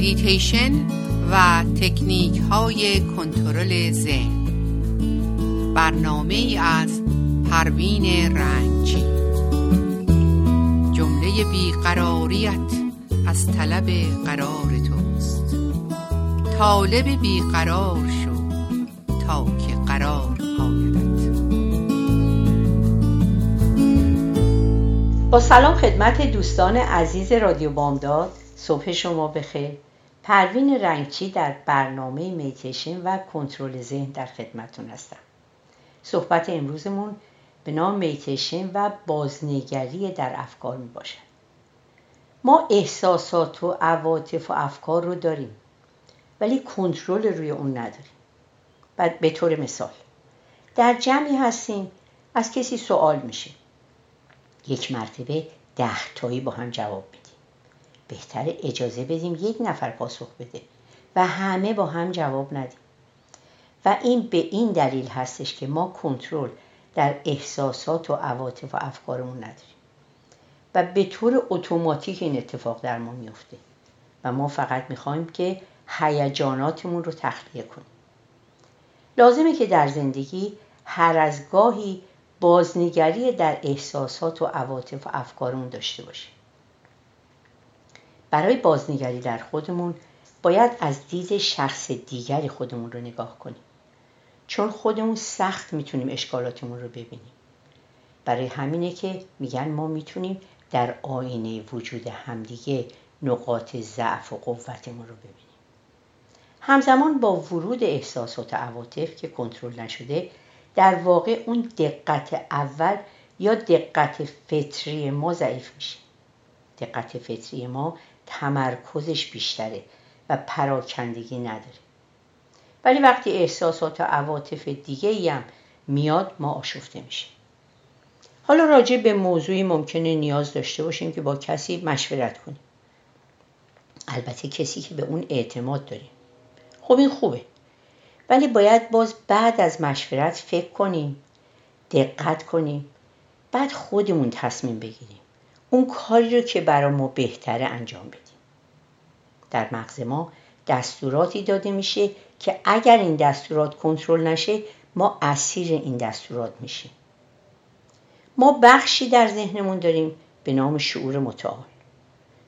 مدیتیشن و تکنیک های کنترل ذهن. برنامه از پروین رنجی. جمله بیقراریت از طلب قرار توست. طالب بیقرار شو تا که قرار آیدت. با سلام خدمت دوستان عزیز رادیو بامداد. صبح شما بخیر. پروین رنگچی در برنامه میتیشن و کنترل ذهن در خدمتون هستم. صحبت امروزمون به نام میتیشن و بازنگری در افکار می باشد ما احساسات و عواطف و افکار رو داریم ولی کنترل روی اون نداریم. بعد به طور مثال در جمعی هستیم از کسی سوال میشه. یک مرتبه ده تایی با هم جواب بدیم بهتر اجازه بدیم یک نفر پاسخ بده و همه با هم جواب ندیم. و این به این دلیل هستش که ما کنترل در احساسات و عواطف و افکارمون نداریم. و به طور اتوماتیک این اتفاق در ما میفته. و ما فقط می‌خوایم که هیجاناتمون رو تخلیه کنیم. لازمه که در زندگی هر از گاهی بازنگری در احساسات و عواطف و افکارمون داشته باشیم. برای بازنگری در خودمون باید از دید شخص دیگری خودمون رو نگاه کنیم. چون خودمون سخت می‌تونیم اشکالاتمون رو ببینیم. برای همینه که میگن ما می‌تونیم در آینه وجود همدیگه نقاط ضعف و قوتمون رو ببینیم. همزمان با ورود احساسات و عواطف که کنترل نشده در واقع اون دقت اول یا دقت فطری ما ضعیف میشه. دقت فطری ما تمرکزش بیشتره و پراکندگی نداره. ولی وقتی احساسات و عواطف دیگه هم میاد ما آشفته میشه حالا راجع به موضوعی ممکنه نیاز داشته باشیم که با کسی مشورت کنیم. البته کسی که به اون اعتماد داریم. خب این خوبه. ولی باید باز بعد از مشورت فکر کنیم دقت کنیم بعد خودمون تصمیم بگیریم. اون کاری رو که برای ما بهتره انجام بدیم. در مغز ما دستوراتی داده میشه که اگر این دستورات کنترل نشه ما اسیر این دستورات میشیم. ما بخشی در ذهنمون داریم به نام شعور متعال.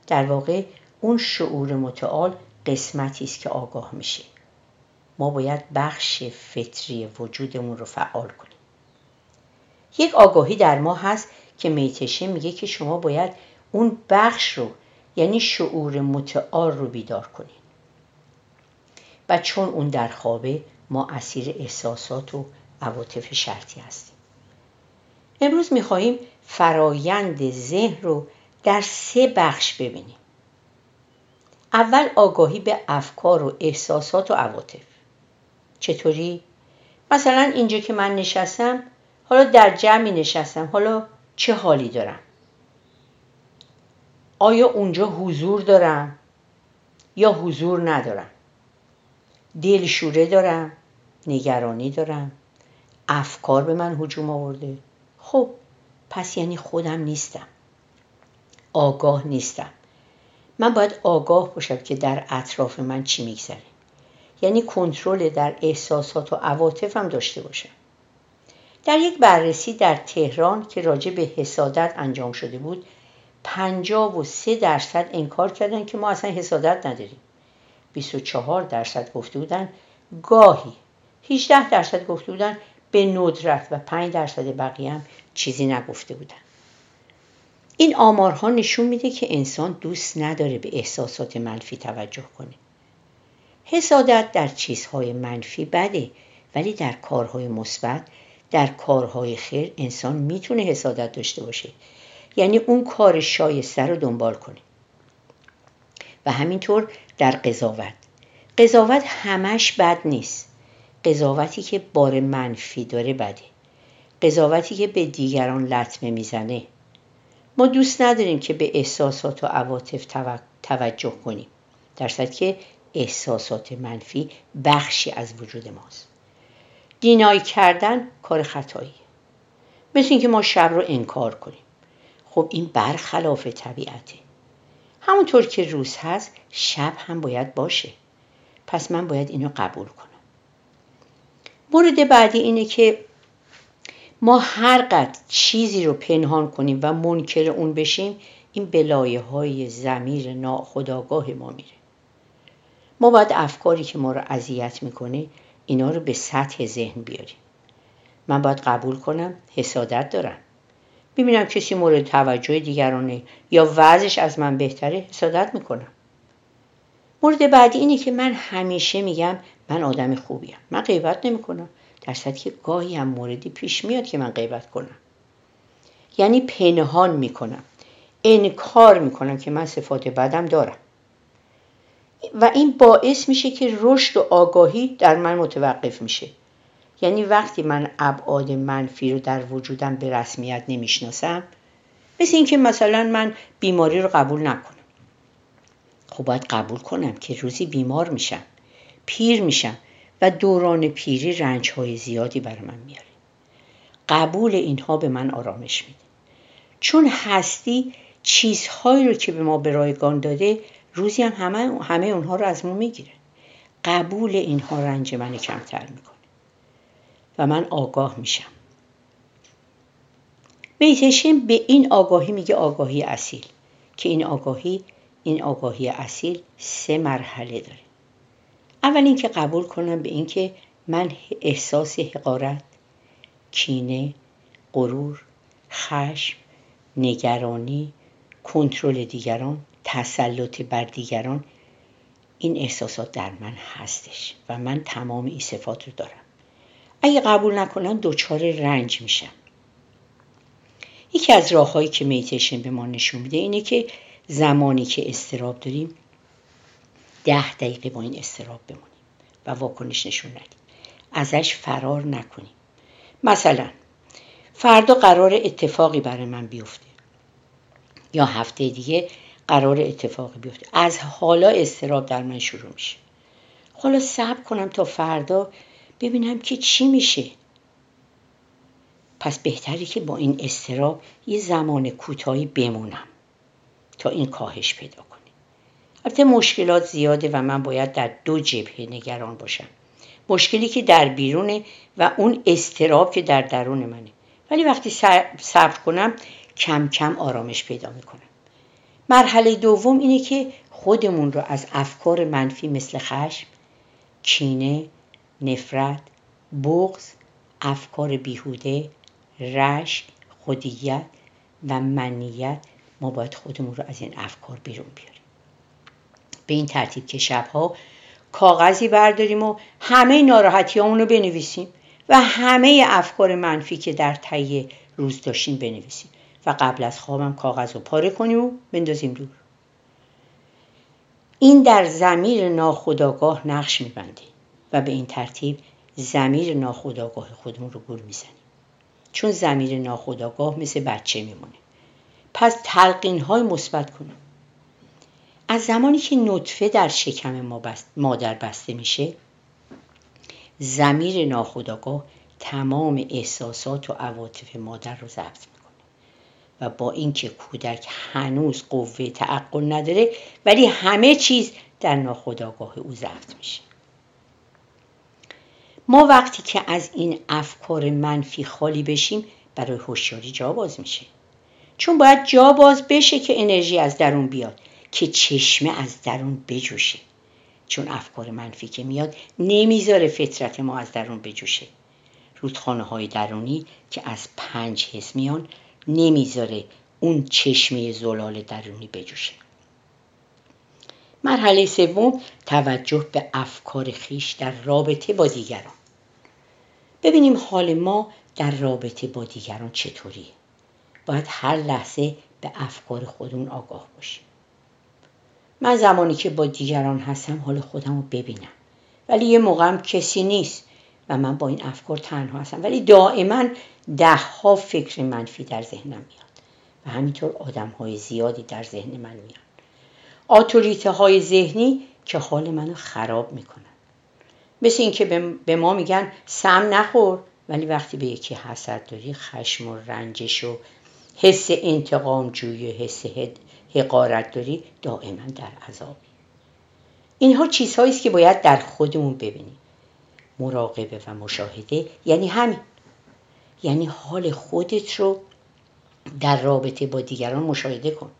در واقع اون شعور متعال قسمتی است که آگاه میشه. ما باید بخش فطری وجودمون رو فعال کنیم. یک آگاهی در ما هست که میتشه میگه که شما باید اون بخش رو یعنی شعور متعال رو بیدار کنید و چون اون در خوابه ما اسیر احساسات و عواطف شرطی هستیم. امروز می‌خواهیم فرایند ذهن رو در سه بخش ببینیم. اول آگاهی به افکار و احساسات و عواطف. چطوری؟ مثلا اینجا که من نشستم حالا در جمعی نشستم حالا چه حالی دارم؟ آیا اونجا حضور دارم یا حضور ندارم دلشوره دارم نگرانی دارم افکار به من هجوم آورده. خب پس یعنی خودم نیستم. آگاه نیستم. من باید آگاه باشم که در اطراف من چی میگذره. یعنی کنترل در احساسات و عواطفم داشته باشم. در یک بررسی در تهران که راجع به حسادت انجام شده بود پنجاب و سه درصد انکار کردن که ما اصلا حسادت نداریم. 24 درصد گفته بودن گاهی 18 درصد گفته بودن به ندرت و 5 درصد بقیه هم چیزی نگفته بودن. این آمارها نشون میده که انسان دوست نداره به احساسات منفی توجه کنه. حسادت در چیزهای منفی بده ولی در کارهای مثبت در کارهای خیر انسان می‌تونه حسادت داشته باشه. یعنی اون کار شایسته رو دنبال کنه و همینطور در قضاوت. قضاوت همش بد نیست. قضاوتی که بار منفی داره بده. قضاوتی که به دیگران لطمه می‌زنه. ما دوست نداریم که به احساسات و عواطف توجه کنیم. در که احساسات منفی بخشی از وجود ماست. دینایی کردن کار خطایی. مثل اینکه ما شب رو انکار کنیم. خب این برخلاف طبیعته. همونطور که روز هست شب هم باید باشه. پس من باید اینو قبول کنم. مورد بعدی اینه که ما هر قد چیزی رو پنهان کنیم و منکر اون بشیم این بلایه های زمیر ناخداگاه ما میره. ما باید افکاری که ما رو اذیت می‌کنه اینا رو به سطح ذهن بیاریم. من باید قبول کنم حسادت دارم. ببینم کسی مورد توجه دیگرانه یا وضعش از من بهتره حسادت می‌کنم. مورد بعدی اینه که من همیشه میگم من آدم خوبیم. من غیبت نمی‌کنم. در که گاهی هم موردی پیش میاد که من غیبت کنم. یعنی پنهان می‌کنم. انکار می‌کنم که من صفات بدم دارم. و این باعث میشه که رشد و آگاهی در من متوقف میشه. یعنی وقتی من ابعاد منفی رو در وجودم به رسمیت نمی‌شناسم مثل اینکه مثلا من بیماری رو قبول نکنم. خب باید قبول کنم که روزی بیمار میشم پیر میشم و دوران پیری رنج های زیادی بر من میاره قبول اینها به من آرامش میده. چون هستی چیزهایی رو که به ما به رایگان داده روزی هم همه, همه اونها رو از ما می‌گیره. قبول اینها رنج من کمتر می‌کنه. و من آگاه میشم. میتشن به این آگاهی میگه آگاهی اصیل که این آگاهی این آگاهی اصیل سه مرحله داره. اول اینکه قبول کنم به اینکه من احساس حقارت کینه غرور خشم نگرانی کنترل دیگران تسلط بر دیگران این احساسات در من هستش و من تمام این صفات رو دارم. اگه قبول نکنم دچار رنج میشم یکی از راههایی که میتیشن به ما نشون میده اینه که زمانی که استراب داریم ده دقیقه با این استراب بمونیم و واکنش نشون ندیم. ازش فرار نکنیم. مثلا فردا قرار اتفاقی برای من بیفته یا هفته دیگه قرار اتفاقی بیفته. از حالا استراب در من شروع میشه. حالا صبر کنم تا فردا ببینم که چی میشه. پس بهتری که با این استراب یه زمان کوتاهی بمونم تا این کاهش پیدا کنه. البته مشکلات زیاده و من باید در دو جبهه نگران باشم. مشکلی که در بیرونه و اون استراب که در درون منه. ولی وقتی صبر کنم کم کم آرامش پیدا می‌کنم. مرحله دوم اینه که خودمون رو از افکار منفی مثل خشم کینه نفرت بغض افکار بیهوده رشک خودیت و منیت. ما باید خودمون رو از این افکار بیرون بیاریم. به این ترتیب که شبها کاغذی برداریم و همه ناراحتی رو بنویسیم و همه افکار منفی که در طی روز داشتیم بنویسیم و قبل از خوابم کاغذ رو پاره کنیم و بندازیم دور. این در زمیر ناخداگاه نقش میبنده و به این ترتیب زمیر ناخداگاه خودمون رو گول می‌زنیم. چون زمیر ناخداگاه مثل بچه میمونه. پس تلقین های مثبت کنم از زمانی که نطفه در شکم ما مادر بسته میشه زمیر ناخداگاه تمام احساسات و عواطف مادر رو ضبط می‌کنه. و با اینکه کودک هنوز قوه تعقل نداره ولی همه چیز در ناخداگاه او ضبط میشه. ما وقتی که از این افکار منفی خالی بشیم برای هوشیاری جا باز میشه. چون باید جا باز بشه که انرژی از درون بیاد که چشمه از درون بجوشه. چون افکار منفی که میاد نمی‌ذاره فطرت ما از درون بجوشه. رودخانه های درونی که از پنج حس میان نمی‌ذاره اون چشمه زلال درونی بجوشه. مرحله سوم توجه به افکار خیش در رابطه با دیگران. ببینیم حال ما در رابطه با دیگران چطوریه. باید هر لحظه به افکار خودمون آگاه باشیم. من زمانی که با دیگران هستم حال خودم رو ببینم. ولی یه موقعم کسی نیست و من با این افکار تنها هستم. ولی دائما ده ها فکر منفی در ذهنم میاد. و همینطور آدم های زیادی در ذهن من میان. آتوریته های ذهنی که حال منو خراب می‌کنن. مثل اینکه به ما میگن سم نخور ولی وقتی به یکی حسد داری خشم و رنجش و حس انتقام جویی حس حقارت داری دائما در عذابی اینها چیزهایی است که باید در خودمون ببینیم. مراقبه و مشاهده یعنی همین. یعنی حال خودت رو در رابطه با دیگران مشاهده کن.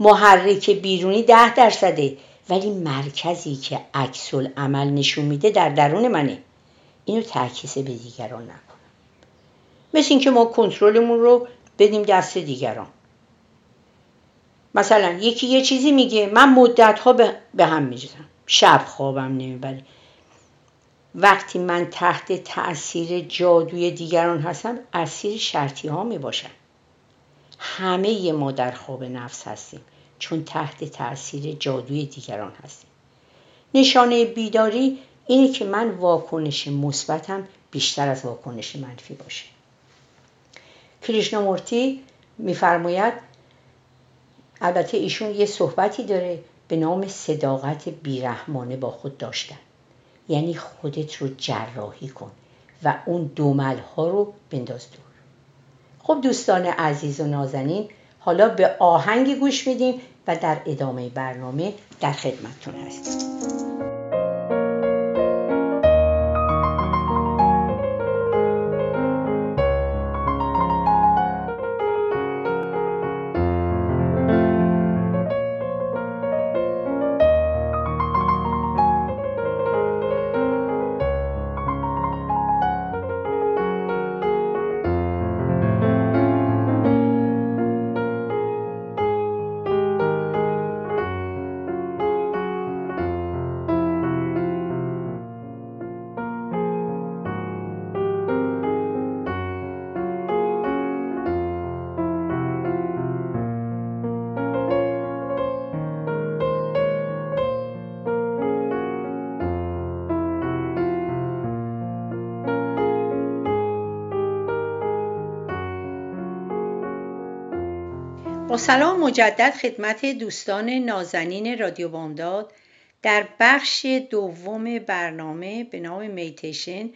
محرک بیرونی ده درصده. ولی مرکزی که عکس عمل نشون میده در درون منه. اینو تعکیس به دیگران نکنم مثل اینکه ما کنترلمون رو بدیم دست دیگران. مثلا یکی یه چیزی میگه من مدت ها به هم میریزم. شب خوابم نمی‌بره. وقتی من تحت تاثیر جادوی دیگران هستم اسیر شرطی ها می باشم همه ما در خواب نفس هستیم چون تحت تاثیر جادوی دیگران هستیم. نشانه بیداری اینه که من واکنش مثبتم بیشتر از واکنش منفی باشه. کریشنامورتی میفرماید البته ایشون یه صحبتی داره به نام صداقت بیرحمانه با خود داشتن. یعنی خودت رو جراحی کن و اون دومل ها رو بنداز دور. خب دوستان عزیز و نازنین حالا به آهنگی گوش میدیم و در ادامه برنامه در خدمتتون هستیم. با سلام مجدد خدمت دوستان نازنین رادیو بامداد در بخش دوم برنامه به نام میتیشن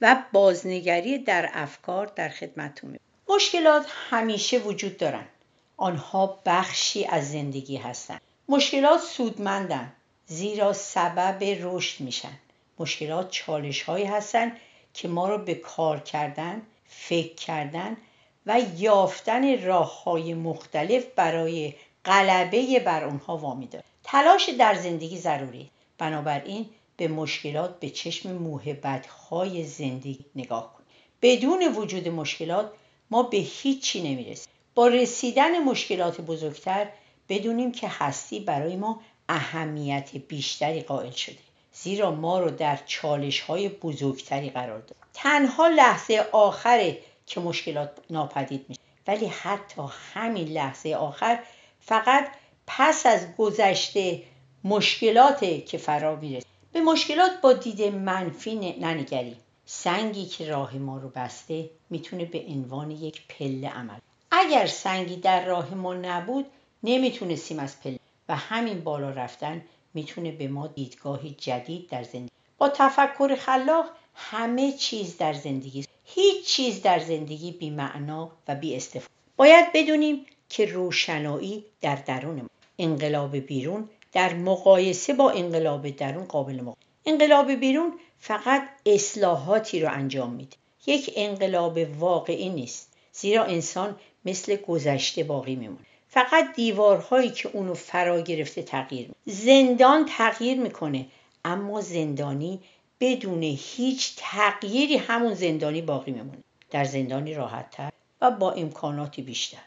و بازنگری در افکار در خدمتتون. مشکلات همیشه وجود دارند آنها بخشی از زندگی هستند مشکلات سودمندند زیرا سبب رشد میشن. مشکلات چالش هایی هستند که ما رو به کار کردن فکر کردن و یافتن راه های مختلف برای غلبه بر اونها وامی داره تلاش در زندگی ضروری. بنابراین به مشکلات به چشم موهبت های زندگی نگاه کنیم بدون وجود مشکلات ما به هیچی نمی‌رسیم. با رسیدن مشکلات بزرگتر بدونیم که هستی برای ما اهمیت بیشتری قائل شده زیرا ما رو در چالش های بزرگتری قرار داد. تنها لحظه آخره که مشکلات ناپدید میشه. ولی حتی همین لحظه آخر فقط پس از گذشته مشکلاته که فرا می‌رسه. به مشکلات با دید منفی ننگریم سنگی که راه ما رو بسته می‌تونه به عنوان یک پله عمل. اگر سنگی در راه ما نبود نمی‌تونستیم از پله. و همین بالا رفتن می‌تونه به ما دیدگاهی جدید در زندگی. با تفکر خلاق همه چیز در زندگی هیچ چیز در زندگی بی معنا و بی استفاده باید بدونیم که روشنایی در درون ما. انقلاب بیرون در مقایسه با انقلاب درون قابل مقایسه انقلاب بیرون فقط اصلاحاتی رو انجام میده. یک انقلاب واقعی نیست زیرا انسان مثل گذشته باقی میمونه. فقط دیوارهایی که اونو فرا گرفته تغییر می‌کنه زندان تغییر می‌کنه اما زندانی بدون هیچ تغییری همون زندانی باقی میمونه. در زندانی راحتتر و با امکاناتی بیشتر.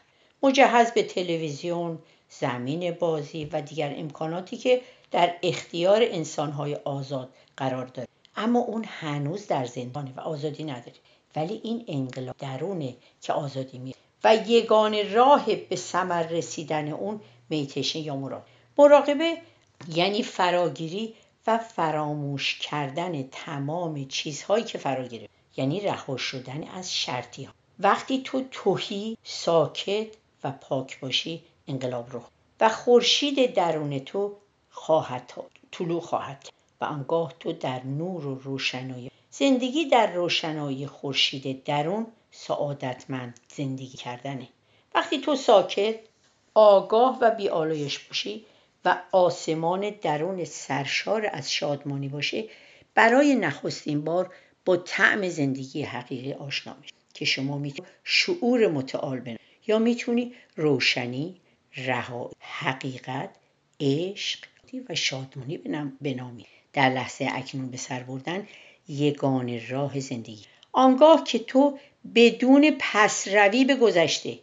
مجهز به تلویزیون زمین بازی و دیگر امکاناتی که در اختیار انسانهای آزاد قرار داره. اما اون هنوز در زندانه و آزادی نداره. ولی این انقلاب درونه که آزادی میره و یگان راه به ثمر رسیدن اون میتشه یا مراقبه. مراقبه یعنی فراگیری فراموش کردن تمام چیزهایی که فرا گرفت. یعنی رها شدن از شرطی ها وقتی تو توهی ساکت و پاک باشی انقلاب رو و خورشید درون تو خواهد طلوع خواهد و آنگاه تو در نور و روشنایی زندگی در روشنایی خورشید درون سعادتمند زندگی کردنه. وقتی تو ساکت آگاه و بیالایش باشی و آسمان درون سرشار از شادمانی باشه برای نخستین بار با طعم زندگی حقیقی آشنا میشه که شما می‌تونی شعور متعال بنا یا می‌تونی روشنی رها حقیقت عشق و شادمانی بنامی در لحظه اکنون به سر بردن یگان راه زندگی. آنگاه که تو بدون پسروی به گذشته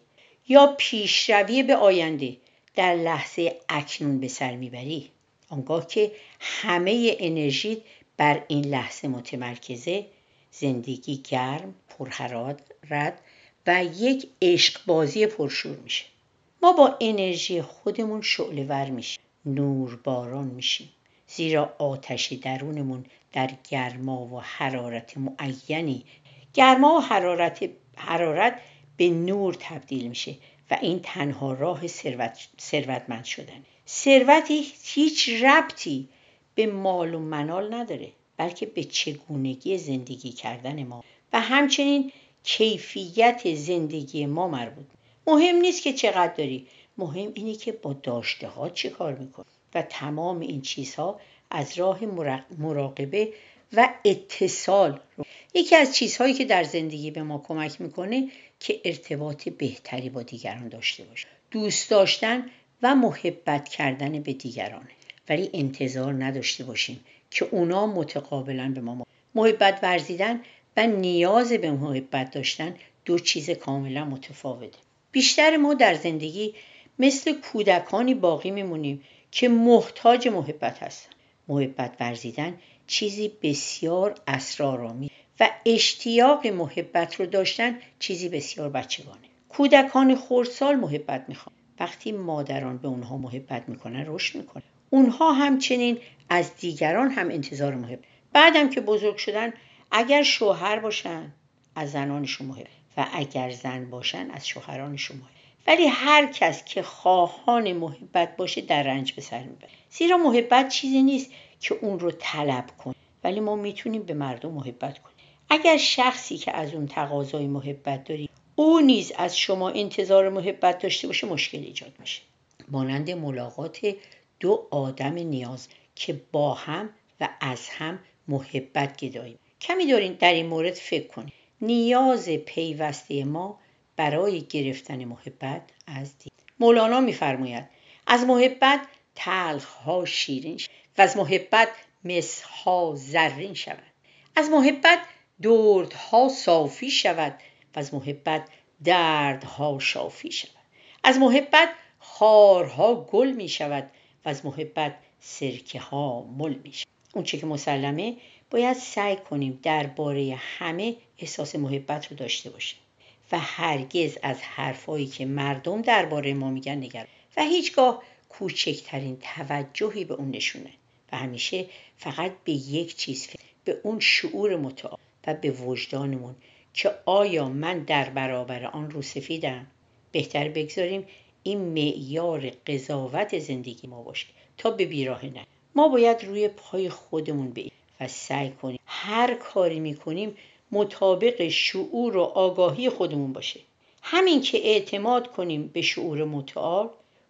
یا پیشروی به آینده در لحظه اکنون به سر می‌بری. آنگاه که همه انرژی بر این لحظه متمرکزه زندگی گرم پرحرارت و یک عشق بازی پرشور میشه. ما با انرژی خودمون شعله ور میشیم. نور باران میشیم. زیرا آتش درونمون در گرما و حرارت معینی. گرما و حرارت, حرارت به نور تبدیل میشه. و این تنها راه ثروت ثروتمند شدن. ثروتی هیچ ربطی به مال و منال نداره بلکه به چگونگی زندگی کردن ما. و همچنین کیفیت زندگی ما مربوط. مهم نیست که چقدر داری مهم اینه که با داشته ها چه کار می‌کنی. و تمام این چیزها از راه مراقبه و اتصال یکی از چیزهایی که در زندگی به ما کمک می‌کنه که ارتباط بهتری با دیگران داشته باشیم دوست داشتن و محبت کردن به دیگرانه. ولی انتظار نداشته باشیم که اونا متقابلا به ما محبت ورزیدن و نیاز به محبت داشتن دو چیز کاملا متفاوته. بیشتر ما در زندگی مثل کودکانی باقی میمونیم که محتاج محبت هستن. محبت ورزیدن چیزی بسیار اسرارآمیز. و اشتیاق محبت رو داشتن چیزی بسیار بچگانه. کودکان خردسال محبت می‌خوان. وقتی مادران به اونها محبت می‌کنن رشد می‌کنن. اونها همچنین از دیگران هم انتظار محبت بعدم که بزرگ شدن اگر شوهر باشن از زنانشون محبت و اگر زن باشن از شوهرانشون محبت ولی هر کس که خواهان محبت باشه در رنج به سر می‌بره. زیرا محبت چیزی نیست که اون رو طلب کن ولی ما می‌تونیم به مردم محبت کنیم. اگر شخصی که از اون تقاضای محبت داری او نیز از شما انتظار محبت داشته باشه مشکل ایجاد میشه. مانند ملاقات دو آدم نیاز که با هم و از هم محبت گداییم. کمی دارین در این مورد فکر کنید نیاز پیوسته ما برای گرفتن محبت از دید مولانا میفرماید از محبت تلخ ها شیرین شود و از محبت مسها زرین شود از محبت دردها صافی شود و از محبت دردها شافی شود. از محبت خارها گل می شود و از محبت سرکه ها مل می شود. اون چه که مسلمه باید سعی کنیم درباره همه احساس محبت رو داشته باشیم و هرگز از حرفایی که مردم درباره ما میگن نگران و هیچگاه کوچکترین توجهی به اون نشونه. و همیشه فقط به یک چیز به اون شعور متعال. و به وجدانمون که آیا من در برابر آن رو سفیدم؟ بهتر بگذاریم این معیار قضاوت زندگی ما باشه تا به بیراه نه ما باید روی پای خودمون بیم و سعی کنیم هر کاری می‌کنیم مطابق شعور و آگاهی خودمون باشه. همین که اعتماد کنیم به شعور متعال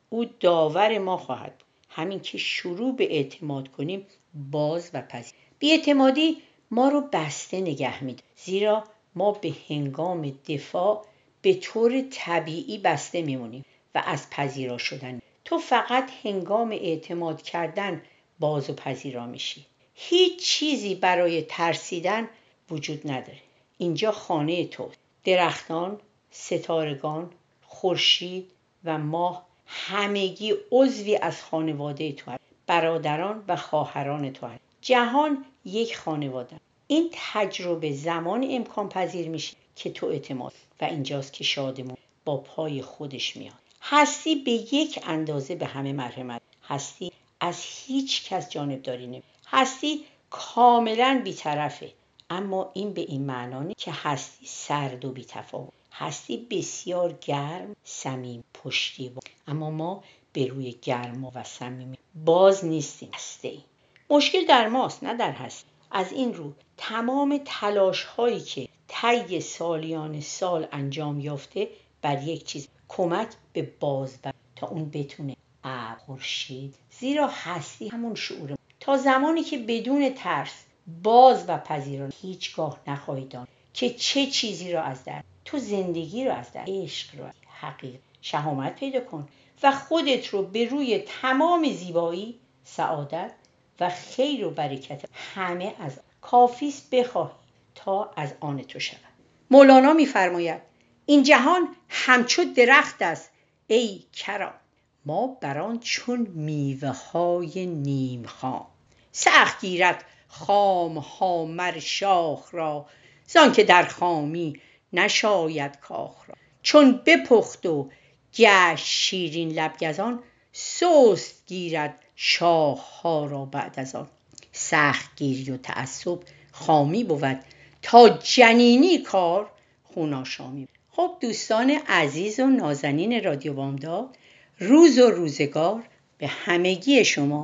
او داور ما خواهد بود. همین که شروع به اعتماد کنیم باز و پذیر. بیاعتمادی ما رو بسته نگه میده زیرا ما به هنگام دفاع به طور طبیعی بسته میمونیم و از پذیرا شدن. تو فقط هنگام اعتماد کردن باز و پذیرا میشی. هیچ چیزی برای ترسیدن وجود نداره. اینجا خانه تو درختان ستارگان خورشید و ماه همگی عضوی از خانواده تو هست برادران و خواهران تو هست جهان یک خانواده. این تجربه زمان امکان پذیر میشه که تو اعتماد و اینجاست که شادمون با پای خودش میاد. هستی به یک اندازه به همه مرحمت. هستی از هیچ کس جانبداری نمی. هستی کاملا بیطرفه. اما این به این معنی که هستی سرد و بیتفاوت. هستی بسیار گرم صمیم پشتیبان. اما ما به روی گرما و صمیمی باز نیستیم. هسته مشکل در ماست نه در هستی از این رو تمام تلاش هایی که طی سالیان سال انجام یافته بر یک چیز کمک به باز تا اون بتونه ابر خورشید. زیرا هستی همون شعور تا زمانی که بدون ترس باز و پذیران هیچگاه نخواهی دان که چه چیزی را از در تو زندگی رو از در عشق رو حقیق شهامت پیدا کن و خودت رو به روی تمام زیبایی سعادت و خیر و برکت همه از کافیست بخواهی تا از آن تو شود مولانا میفرماید این جهان همچو درخت است ای کرام ما بران چون میوه های نیم خام. سخت گیرد خام ها شاخ را زان که در خامی نشاید کاخ را. چون بپخت و گشت شیرین لب سست گیرد شاخ ها را بعد از آن سخت گیری و تعصب خامی بود تا جنینی کار خوناشامی خب دوستان عزیز و نازنین رادیو بامداد روز و روزگار به همگی شما